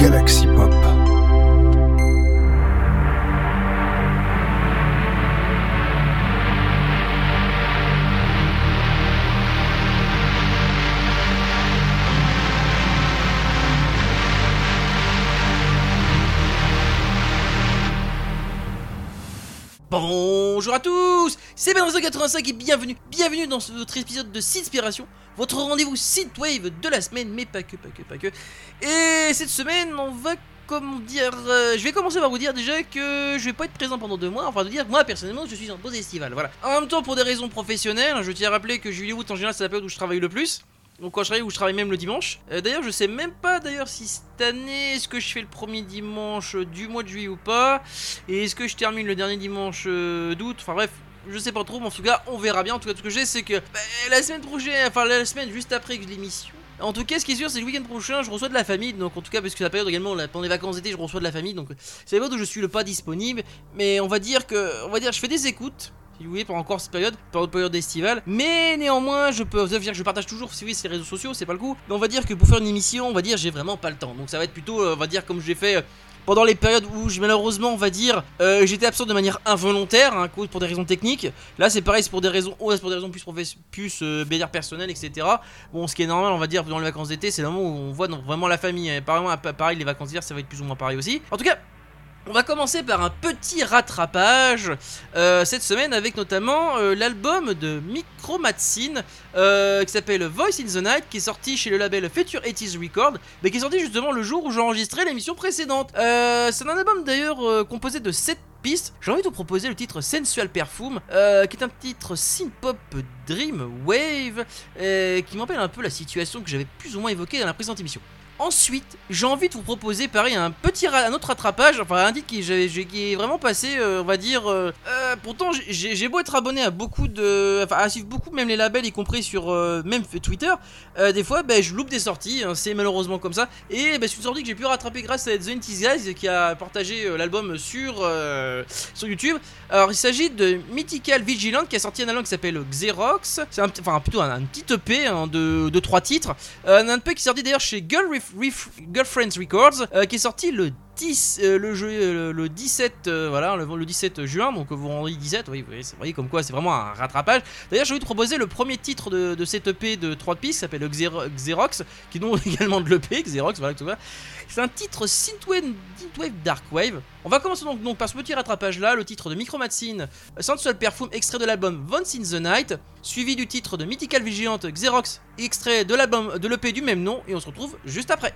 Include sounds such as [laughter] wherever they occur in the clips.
Galaxy 85 et bienvenue, bienvenue dans votre épisode de Sidspiration, votre rendez-vous Sidwave de la semaine, mais pas que, pas que, pas que. Et cette semaine, on va comment dire, euh, je vais commencer par vous dire déjà que je vais pas être présent pendant deux mois, enfin de dire que moi personnellement je suis en pause estivale, voilà. En même temps pour des raisons professionnelles, je tiens à rappeler que juillet août en général c'est la période où je travaille le plus. Donc quand je travaille, où je travaille même le dimanche. Euh, d'ailleurs, je sais même pas d'ailleurs si cette année, est-ce que je fais le premier dimanche euh, du mois de juillet ou pas? Et est-ce que je termine le dernier dimanche d'août? Enfin bref, je sais pas trop, mais en tout cas, on verra bien. En tout cas, ce que j'ai, c'est que bah, la semaine prochaine, enfin la semaine juste après l'émission. En tout cas, ce qui est sûr, c'est que le week-end prochain, je reçois de la famille. Donc, en tout cas, parce que la période également, pendant les vacances d'été, je reçois de la famille. Donc, c'est la période où je suis le pas disponible. Mais on va dire que, on va dire, je fais des écoutes. Si vous voulez, pendant encore cette période, la période estivale. Mais néanmoins, je peux vous dire que je partage toujours, si oui, c'est les réseaux sociaux, c'est pas le coup. Mais on va dire que pour faire une émission, on va dire, j'ai vraiment pas le temps. Donc, ça va être plutôt, euh, on va dire, comme j'ai fait. Pendant les périodes où je- malheureusement on va dire euh, j'étais absent de manière involontaire hein, pour des raisons techniques. Là c'est pareil c'est pour des raisons c'est pour des raisons plus plus euh, personnelles etc bon ce qui est normal on va dire dans les vacances d'été c'est le où on voit vraiment la famille. Pareil, pareil les vacances d'hiver ça va être plus ou moins pareil aussi. En tout cas on va commencer par un petit rattrapage euh, cette semaine avec notamment euh, l'album de Micromatzine euh, qui s'appelle Voice in the Night qui est sorti chez le label Future 80s Record mais qui est sorti justement le jour où j'ai enregistré l'émission précédente. Euh, c'est un album d'ailleurs composé de 7 pistes. J'ai envie de vous proposer le titre Sensual Perfume qui est un titre synth-pop dream wave qui m'appelle un peu la situation que j'avais plus ou moins évoquée dans la précédente émission. Ensuite, j'ai envie de vous proposer pareil un petit un autre rattrapage, enfin un titre qui, est vraiment passé, euh, on va dire. euh, euh, pourtant, j'ai- beau être abonné à beaucoup de, enfin à suivre beaucoup même les labels, y compris sur même Twitter. des fois, ben, je loupe des sorties, hein, c'est malheureusement comme ça. Et ben, c'est une sortie que j'ai pu rattraper grâce à The Intis Guys qui a partagé l'album sur sur YouTube. Alors, il s'agit de Mythical Vigilant qui a sorti un album qui s'appelle Xerox. C'est enfin plutôt un, petit EP hein, de, de trois titres. Un EP qui est sorti d'ailleurs chez Girl Girlfriends Records, euh, qui est sorti le 10, euh, le, jeu, euh, le 17, euh, voilà, le, le 17 juin, donc vous rendez 17, oui, voyez comme quoi c'est vraiment un rattrapage. D'ailleurs, j'ai envie de proposer le premier titre de, de cet EP de 3 pistes, qui s'appelle Xero- Xerox, qui est donc [laughs] également de l'EP, Xerox, voilà, tout ça. C'est un titre synthwave, synthwave dark wave. On va commencer donc, donc par ce petit rattrapage là, le titre de Micromatzine, Sensual Perfume, extrait de l'album Once in the Night, suivi du titre de Mythical Vigilant Xerox, extrait de l'album de l'EP du même nom, et on se retrouve juste après.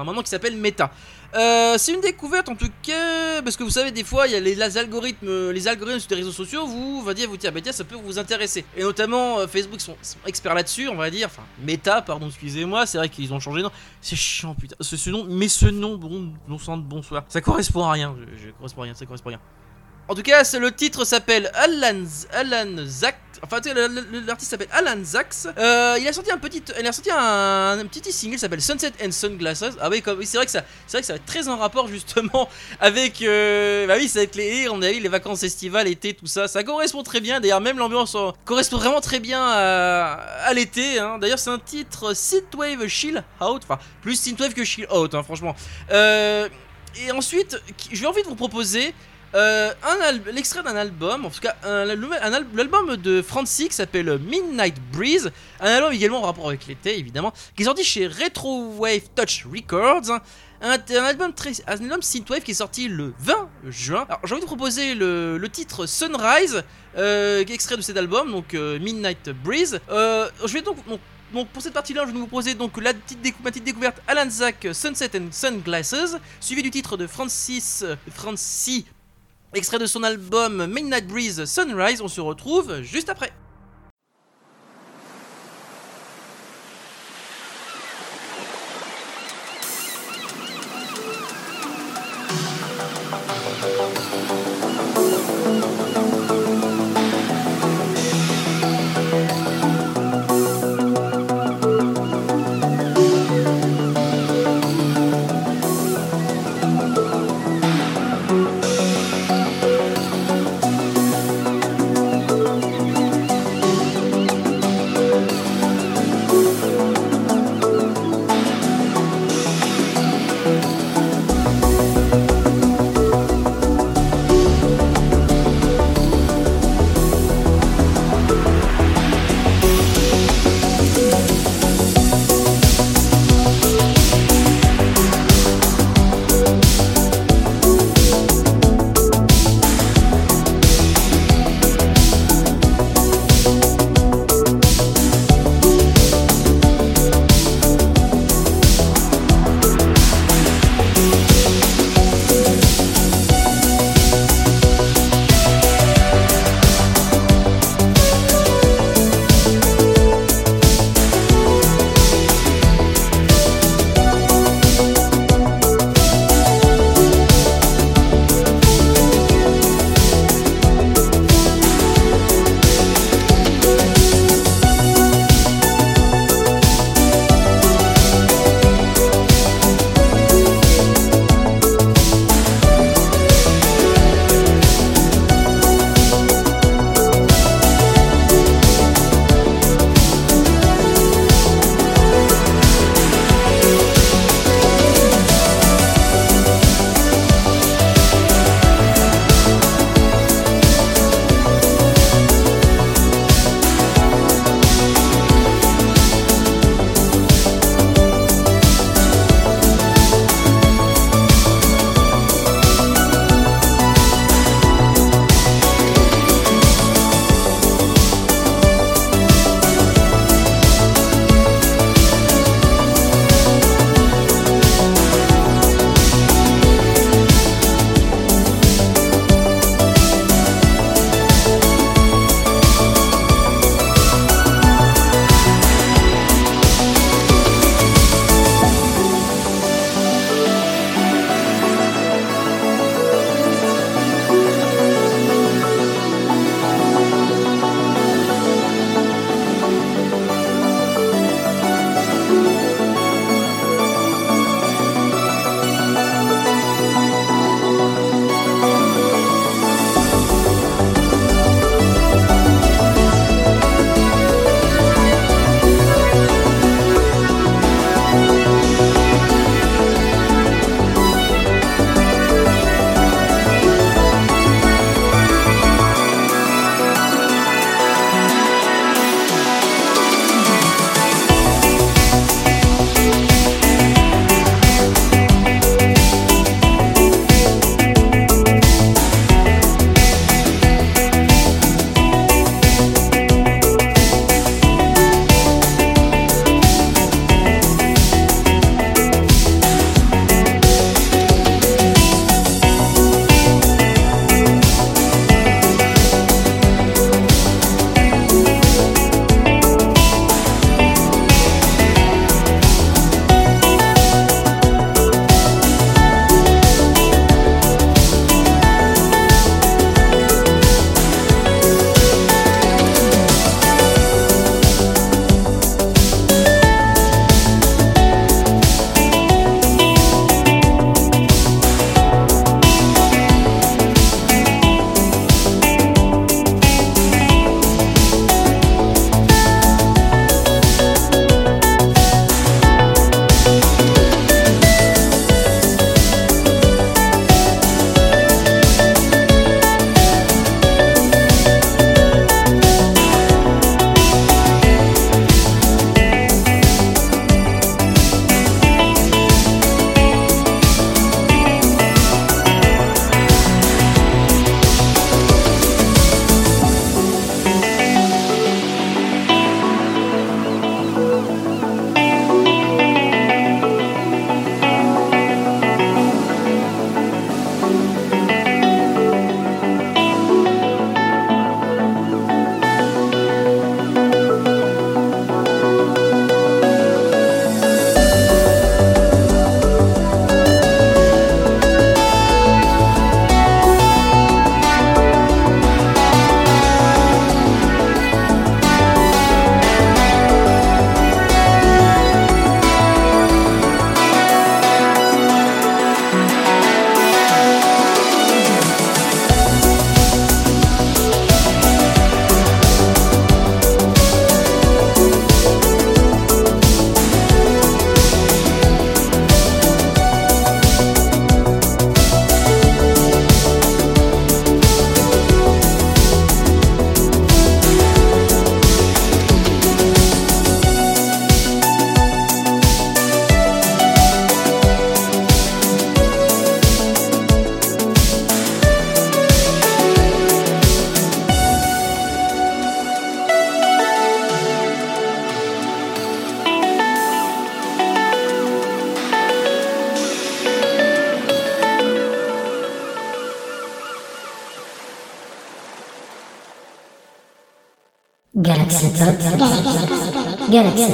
Enfin maintenant qui s'appelle Meta. Euh, c'est une découverte en tout cas, parce que vous savez, des fois, il y a les, algorithmes, les algorithmes sur les réseaux sociaux, vous va dire, vous dire, bah tiens, ça peut vous intéresser. Et notamment, euh, Facebook sont, experts là-dessus, on va dire, enfin, Meta, pardon, excusez-moi, c'est vrai qu'ils ont changé de nom. C'est chiant, putain, nom, mais ce nom, bon, non sans bonsoir, ça correspond à rien, je, je correspond à rien, ça correspond à rien. En tout cas, le titre s'appelle Alan, Alan Zach. Enfin, l'artiste s'appelle Alan Zax. Euh, il a sorti un petit, il a sorti un, petit single s'appelle Sunset and Sunglasses. Ah oui, c'est vrai que ça, c'est vrai que ça va être très en rapport justement [laughs] avec, euh, bah oui, c'est avec les, on a vu les vacances estivales, été, tout ça. Ça correspond très bien. D'ailleurs, même l'ambiance correspond vraiment très bien à, l'été. Hein. D'ailleurs, c'est un titre Synthwave Chill Out. Enfin, plus Synthwave que Chill Out, hein, franchement. Euh, et ensuite, j'ai envie de vous proposer euh, l'extrait d'un album, en tout cas l'album de Francie qui s'appelle Midnight Breeze, un album également en rapport avec l'été évidemment, qui est sorti chez Retro Wave Touch Records. Un, album très, un synthwave qui est sorti le 20 juin. Alors j'ai envie de proposer le, titre Sunrise, euh, extrait de cet album, donc euh, Midnight Breeze. Euh, je vais donc, pour cette partie-là, je vais vous proposer donc la ma petite découverte Alan Zach Sunset and Sunglasses, suivi du titre de Francis Francis Extrait de son album Midnight Breeze Sunrise, on se retrouve juste après.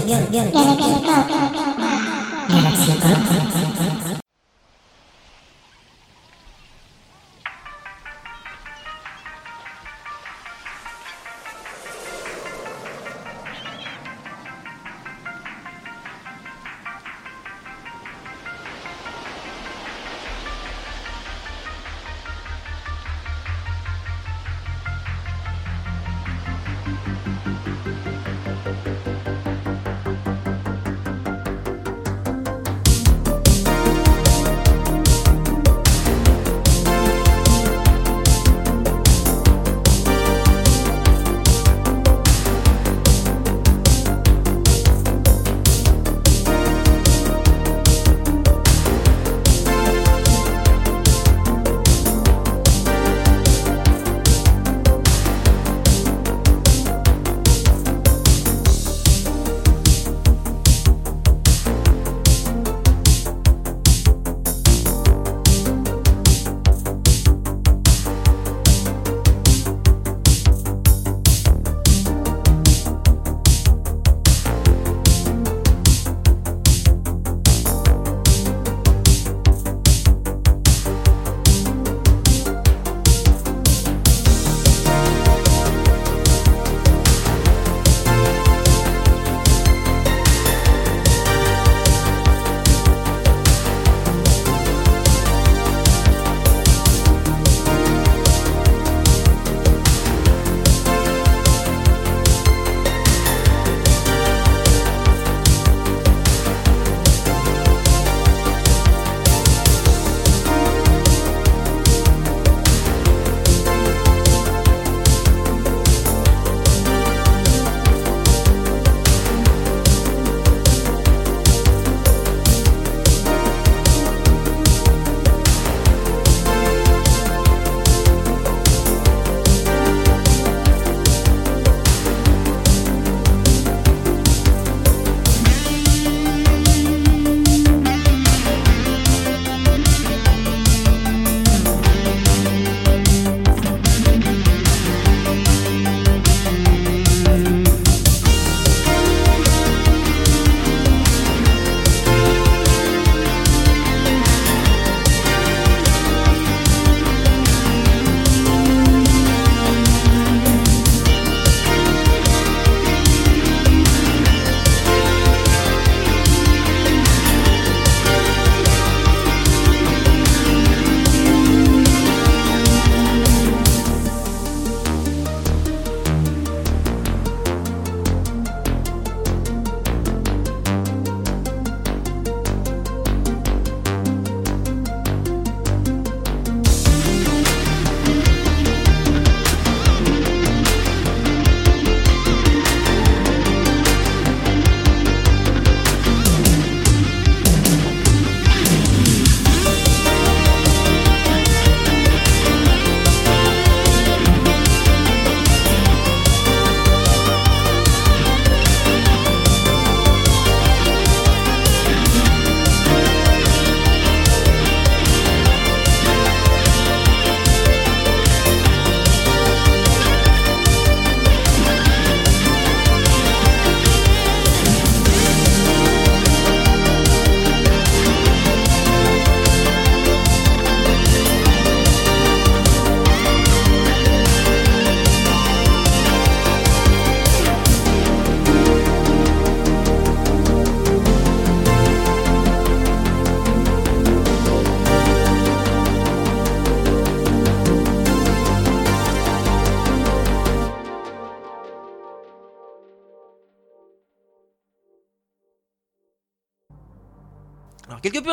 Galaxy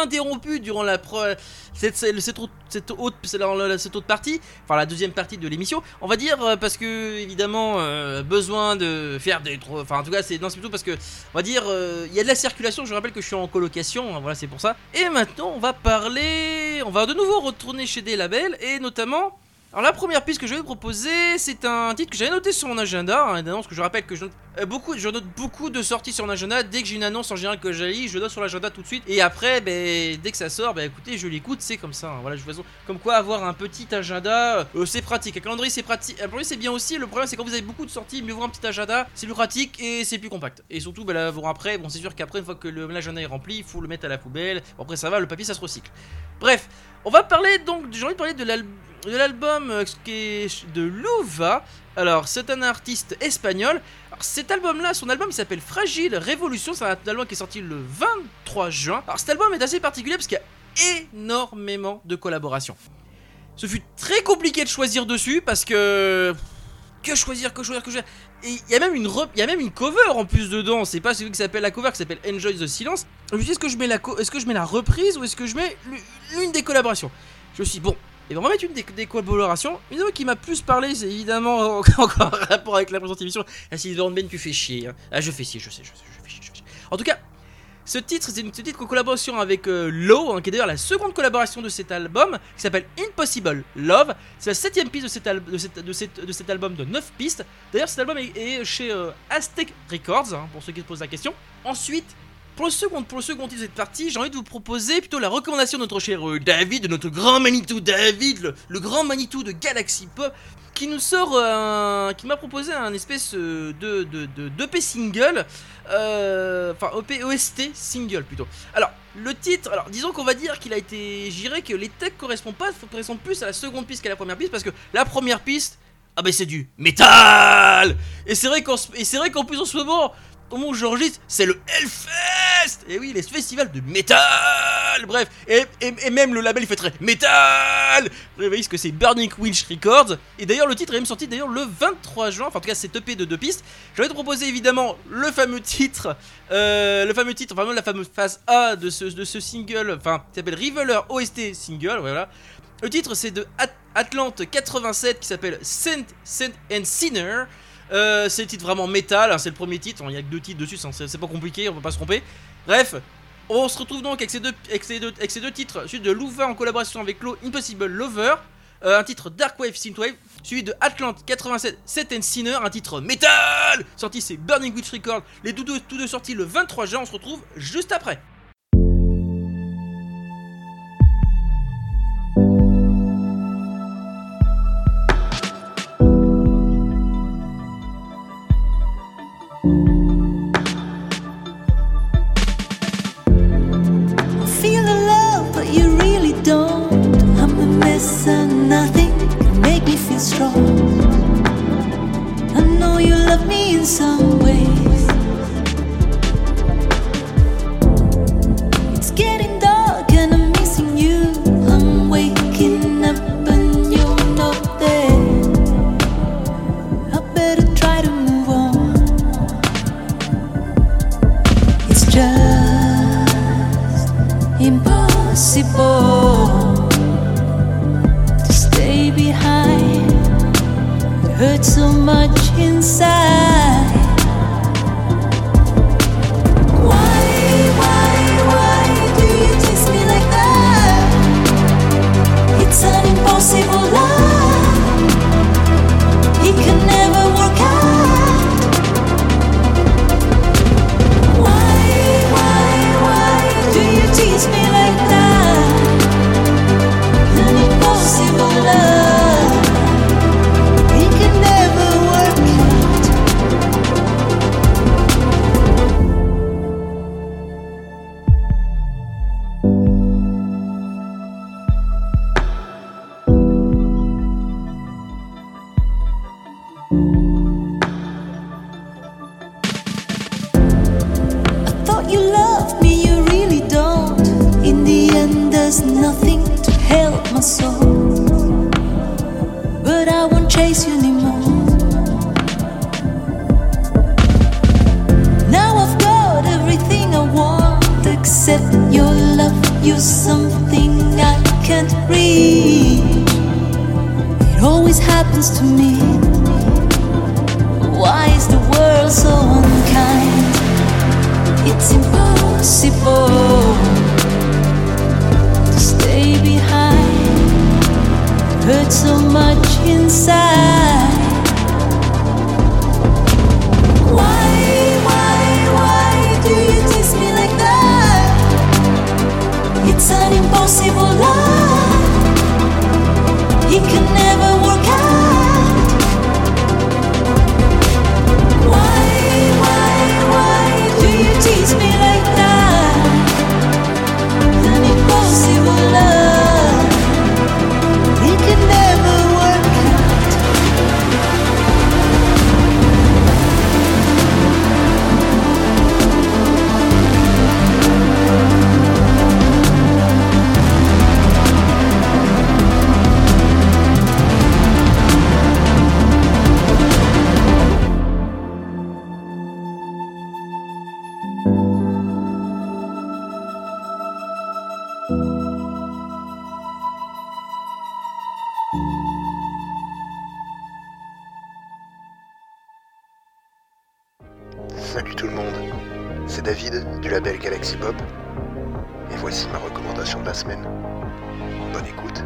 Alors, quelque peu interrompu durant la pro- cette, cette, autre, cette autre- partie, enfin la deuxième partie de l'émission, on va dire euh, parce que évidemment euh, besoin de faire des, enfin en tout cas c'est plutôt parce que on va dire euh, il y a de la circulation. Je rappelle que je suis en colocation, hein, voilà c'est pour ça. Et maintenant on va parler, on va de nouveau retourner chez des labels et notamment Alors la première piste que je vais vous proposer, c'est un titre que j'avais noté sur mon agenda, hein, une annonce que je rappelle que je note, euh, beaucoup, je note beaucoup de sorties sur mon agenda. Dès que j'ai une annonce en général que j'allie, je note sur l'agenda tout de suite. Et après, ben, dès que ça sort, ben écoutez, je l'écoute, c'est comme ça. hein. Voilà, comme quoi avoir un petit agenda, euh, c'est pratique. Un calendrier, c'est pratique. Un c'est bien aussi. Le problème, c'est quand vous avez beaucoup de sorties, mieux vaut un petit agenda, c'est plus pratique et c'est plus compact. Et surtout, ben là, après, bon, c'est sûr qu'après, une fois que l'agenda est rempli, il faut le mettre à la poubelle. Bon, après, ça va, le papier, ça se recycle. Bref, on va parler donc, j'ai envie de parler de l'al- de l'album euh, de Louva. Alors, c'est un artiste espagnol. Alors, cet album-là, son album, s'appelle Fragile Révolution. C'est un album qui est sorti le 23 juin. Alors, cet album est assez particulier parce qu'il y a énormément de collaborations. Ce fut très compliqué de choisir dessus parce que. Que choisir, que choisir, que choisir. Et il y a même une il y a même une cover en plus dedans. C'est pas celui qui s'appelle la cover, qui s'appelle Enjoy the Silence. Je me suis dit, est-ce que je mets la, est-ce que je mets la reprise ou est-ce que je mets l'u- l'une des collaborations? Je me suis dit, bon, et on va mettre une des, collaborations. Une autre qui m'a plus parlé, c'est évidemment [laughs] encore un rapport avec la présente émission. Ah, si Van Ben, tu fais chier. hein. Ah, je fais chier, je sais, je sais, je fais chier. En tout cas, ce titre, c'est une petite collaboration avec euh, Low, hein, qui est d'ailleurs la seconde collaboration de cet album, qui s'appelle Impossible Love. C'est la septième piste de cet, de de cet- album de 9 pistes. D'ailleurs, cet album est, est chez euh, Aztec Records, hein, pour ceux qui se posent la question. Ensuite, pour le second, pour le second titre de cette partie, j'ai envie de vous proposer plutôt la recommandation de notre cher euh, David, de notre grand Manitou David, le, grand Manitou de Galaxy Pop, qui nous sort un, qui m'a proposé un espèce euh, de de de d'EP single, euh, enfin EP OST single plutôt. Alors le titre, alors disons qu'on va dire qu'il a été, j'irais que les textes correspondent pas, correspondent plus à la seconde piste qu'à la première piste parce que la première piste, ah ben c'est du métal. Et c'est vrai qu'en et c'est vrai qu'en plus en ce moment au moment où j'enregistre, c'est le Hellfest Et oui, les festivals de métal Bref, et, même le label il fait très métal Vous voyez ce que c'est Burning Witch Records. Et d'ailleurs, le titre est même sorti d'ailleurs le 23 juin, enfin en tout cas c'est EP de deux pistes. Je vais te proposer évidemment le fameux titre, euh, le fameux titre, enfin la fameuse phase A de ce, de ce single, enfin qui s'appelle Riveler OST Single, voilà. Le titre c'est de At- Atlante 87 qui s'appelle Saint, Saint and Sinner. Euh, c'est le titre vraiment métal, hein, c'est le premier titre, il y a que deux titres dessus, c'est pas compliqué, on peut pas se tromper. Bref, on se retrouve donc avec ces deux, titres, celui de Louva en collaboration avec Lo Impossible Lover, euh, un titre Dark Wave Synthwave, celui de Atlante 87 Set and Sinner, un titre métal, sorti c'est Burning Witch Records, les deux, tous deux sortis le 23 juin, on se retrouve juste après. Strong. I know you love me in some label Galaxy Bob. Et voici ma recommandation de la semaine. Bonne écoute.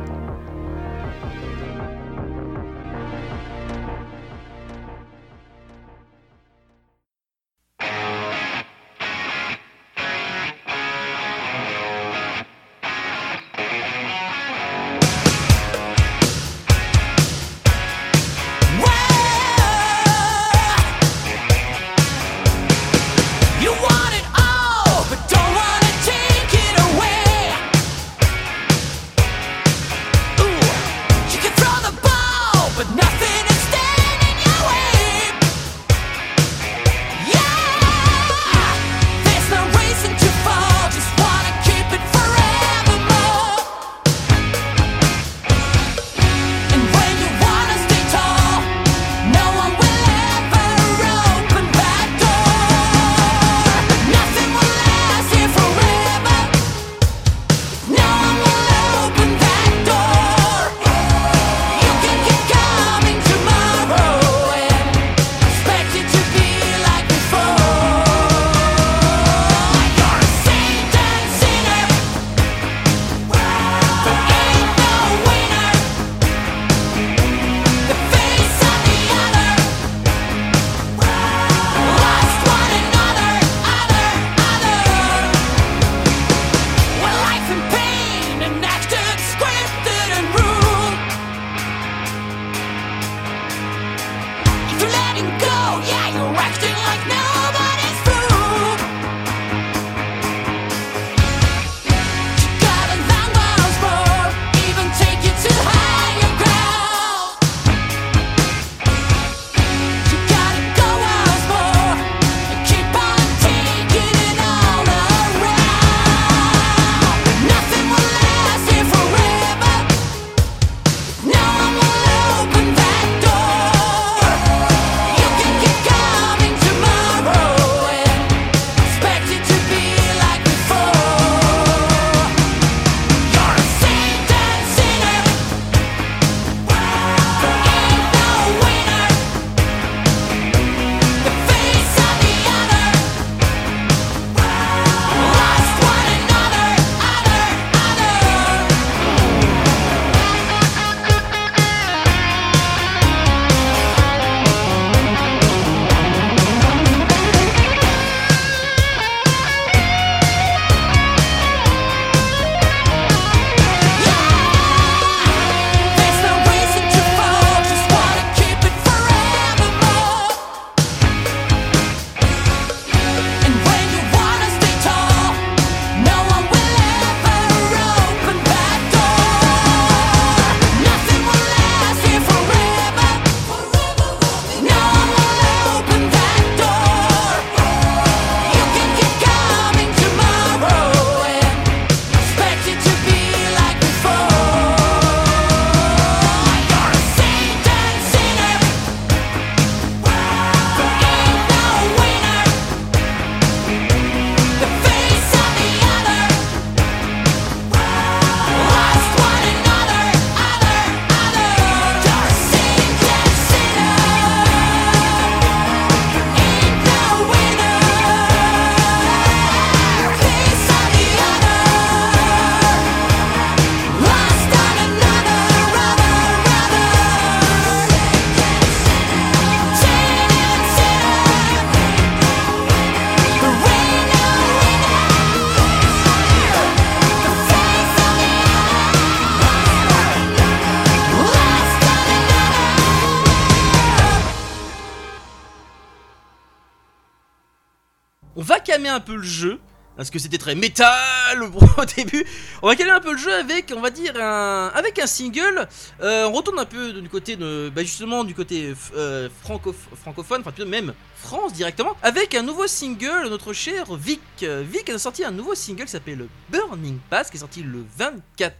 Calmer un peu le jeu. Parce que c'était très métal [laughs] au début. On va calmer un peu le jeu avec, on va dire, un, avec un single. Euh, on retourne un peu du côté de, bah justement du côté euh, franco- francophone, enfin même France directement, avec un nouveau single, notre cher Vic. Euh, Vic a sorti un nouveau single qui s'appelle Burning Pass, qui est sorti le 24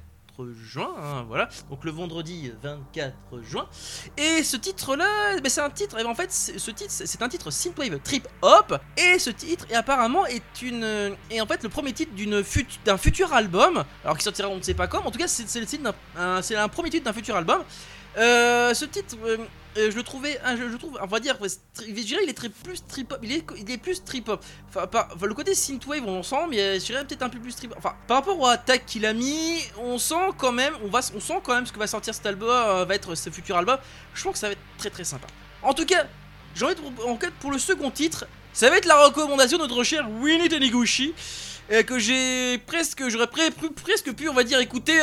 juin, hein, voilà, donc le vendredi 24 juin. Et ce titre-là, ben, c'est un titre, et en fait, ce titre, c'est un titre synthwave trip hop, et ce titre, apparemment, est une, et en fait, le premier titre d'une fut- d'un futur album, alors qui sortira, on ne sait pas quand, en tout cas, c'est le titre d'un, un- c'est un premier titre d'un futur album. Euh, ce titre, euh, euh, je le trouvais, ah, je, trouve, on va dire, je dirais, il est très plus trip hop, il est, plus trip hop. Enfin, le côté synthwave, on sent, mais euh, je dirais peut-être un peu plus trip. Enfin, par rapport au attaque qu'il a mis, on sent quand même, on va, on sent quand même ce que va sortir cet album, euh, va être ce futur album. Je pense que ça va être très très sympa. En tout cas, j'ai envie de, en fait, pour le second titre, ça va être la recommandation de notre cher Winnie Taniguchi. Euh, que j'ai presque, j'aurais presque pu, on va dire, écouter,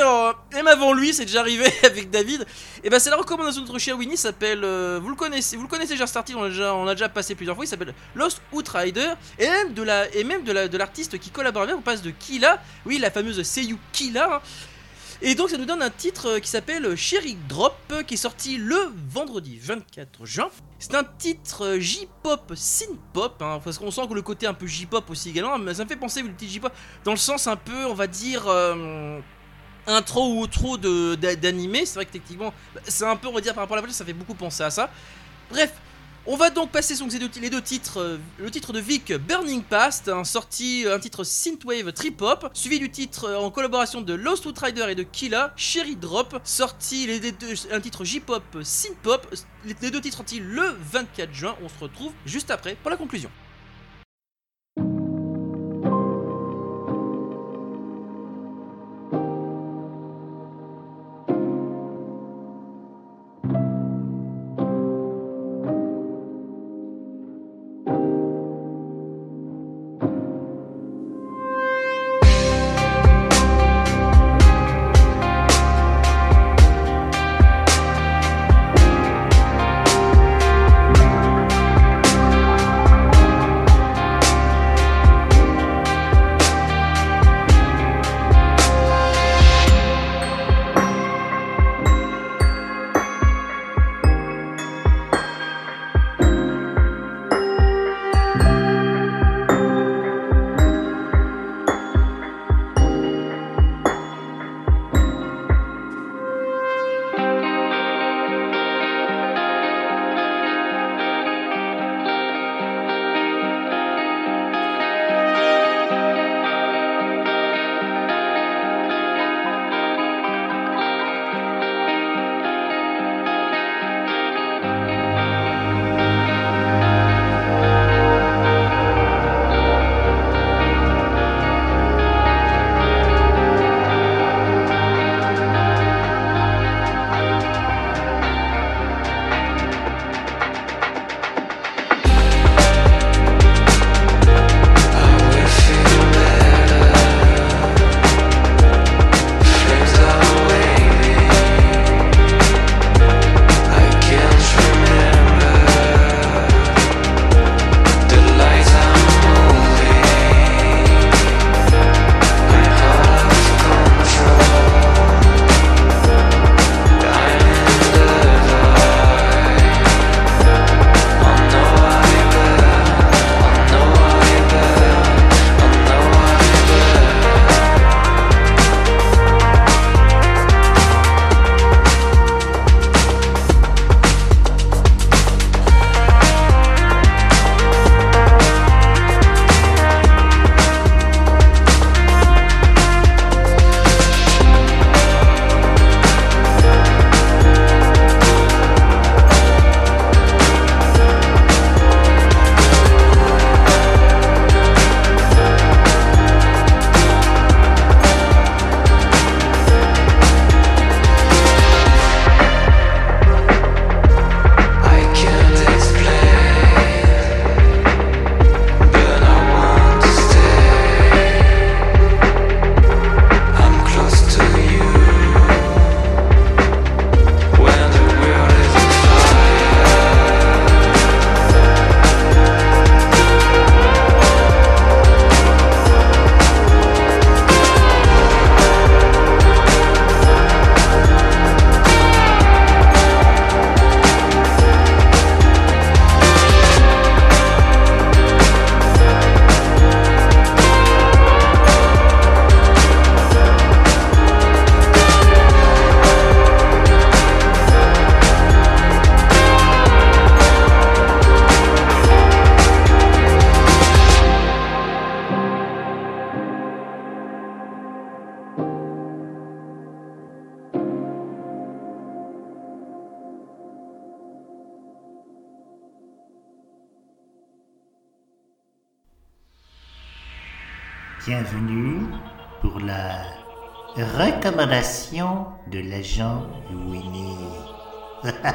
même avant lui, c'est déjà arrivé [laughs] avec David. Et ben c'est la recommandation de notre cher Winnie, s'appelle, euh, vous le connaissez, vous le connaissez déjà Started, on l'a déjà, passé plusieurs fois, il s'appelle Lost Outrider, et même de la, et la, l'artiste qui collabore avec, on passe de Killa, oui la fameuse Seiyu Killa, hein. Et donc ça nous donne un titre euh, qui s'appelle Cherry Drop, euh, qui est sorti le vendredi 24 juin. C'est un titre euh, J-pop, synth-pop, hein, parce qu'on sent que le côté un peu J-pop aussi également, mais ça me fait penser le petit J-pop dans le sens un peu, on va dire, intro ou outro d'animé. C'est vrai que techniquement, bah, c'est un peu, on va dire, par rapport à la voix, ça fait beaucoup penser à ça. Bref, on va donc passer sur les deux titres. euh, le titre de Vic, Burning Past, sorti, euh, un titre synthwave trip hop, suivi du titre euh, en collaboration de Lost Outrider et de Killa, Cherry Drop, sorti un titre J-pop synth pop. Les, les deux titres sortis le 24 juin. On se retrouve juste après pour la conclusion.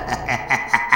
ハハハハ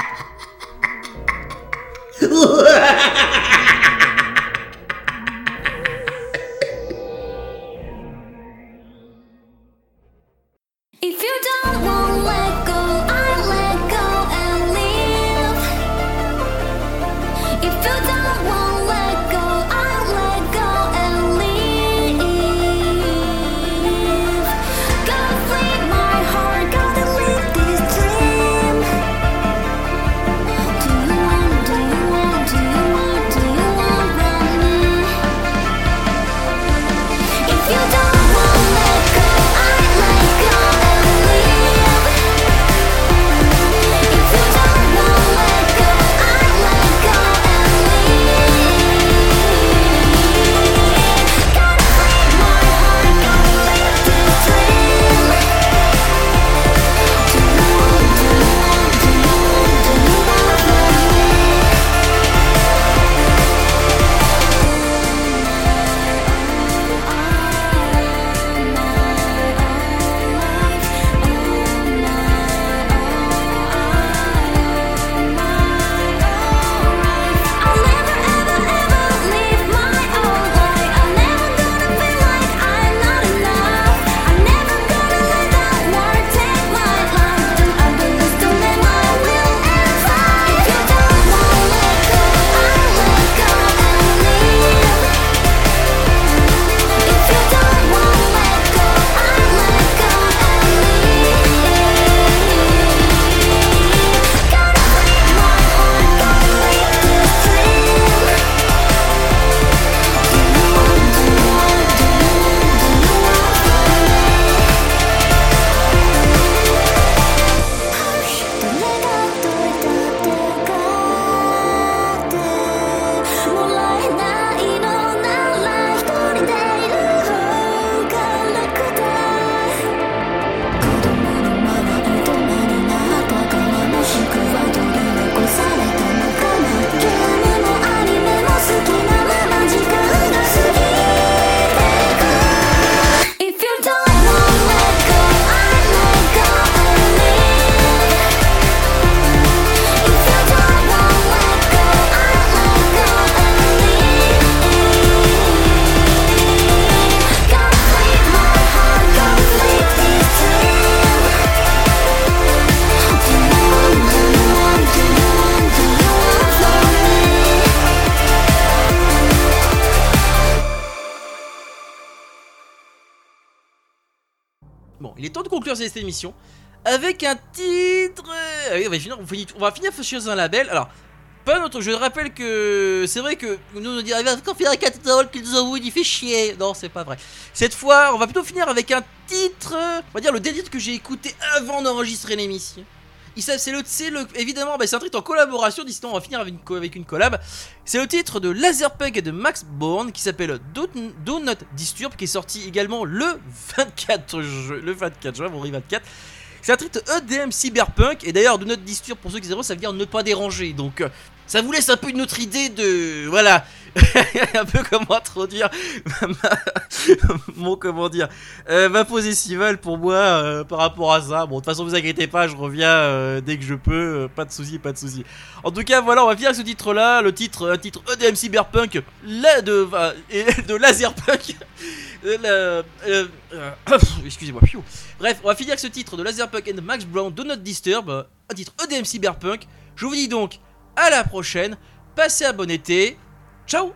avec un titre. Oui, on va finir, on on va un label. Alors, pas notre. Je rappelle que c'est vrai que nous nous dit quand finir avec un titre qu'ils nous il fait chier. Non, c'est pas vrai. Cette fois, on va plutôt finir avec un titre. On va dire le dernier que j'ai écouté avant d'enregistrer l'émission. Il s'appelle- C'est le, c'est le, évidemment, bah, c'est un en collaboration. Là, on va finir avec une, collab. C'est le titre de Laserpug et de Max Bourne qui s'appelle Do, Do Not Disturb, qui est sorti également le 24 juin. Le 24 juin, vendredi 24. C'est un titre EDM cyberpunk. Et d'ailleurs, Do Not Disturb, pour ceux qui savent, ça veut dire ne pas déranger. Donc, euh, ça vous laisse un peu une autre idée de. Voilà. [laughs] un peu comment introduire ma- [laughs] mon comment dire euh, ma pause estivale pour moi euh, par rapport à ça. Bon de toute façon vous inquiétez pas je reviens euh, dès que je peux pas de soucis pas de soucis. En tout cas voilà on va finir avec ce titre là le titre un titre EDM cyberpunk de et [laughs] de laserpunk. La- [coughs] excusez-moi bref on va finir avec ce titre de laserpunk and Max Brown Do Not Disturb un titre EDM cyberpunk. Je vous dis donc à la prochaine. Passez un bon été ciao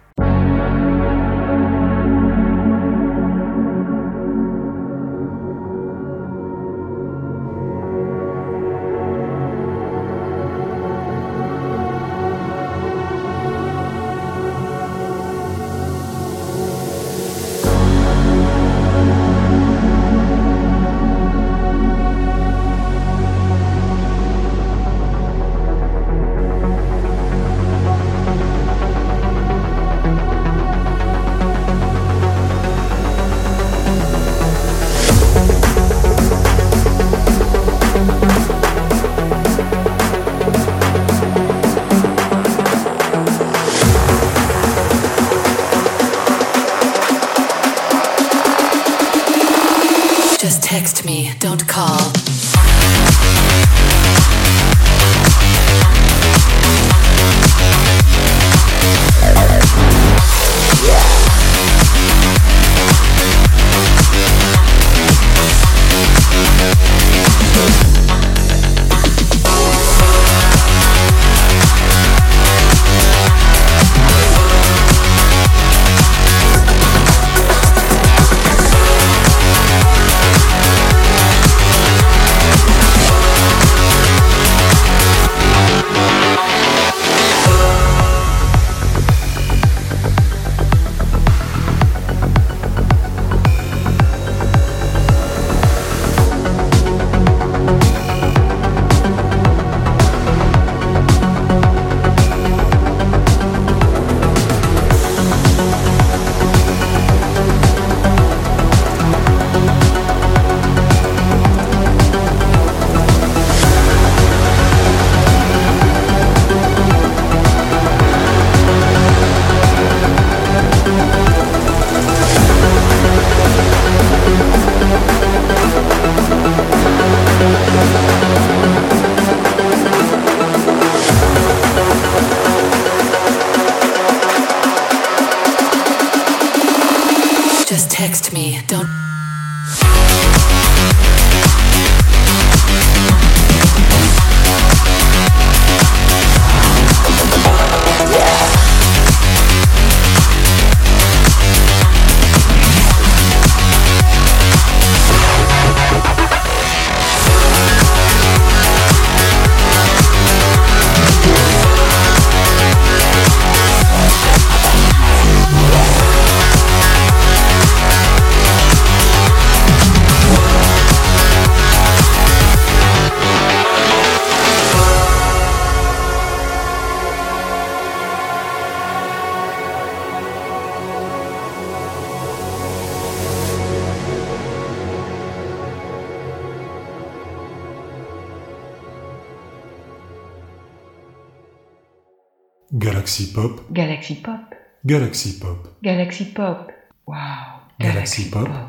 Galaxy Pop. Galaxy Pop, Galaxy Pop. Wow. Galaxy Pop.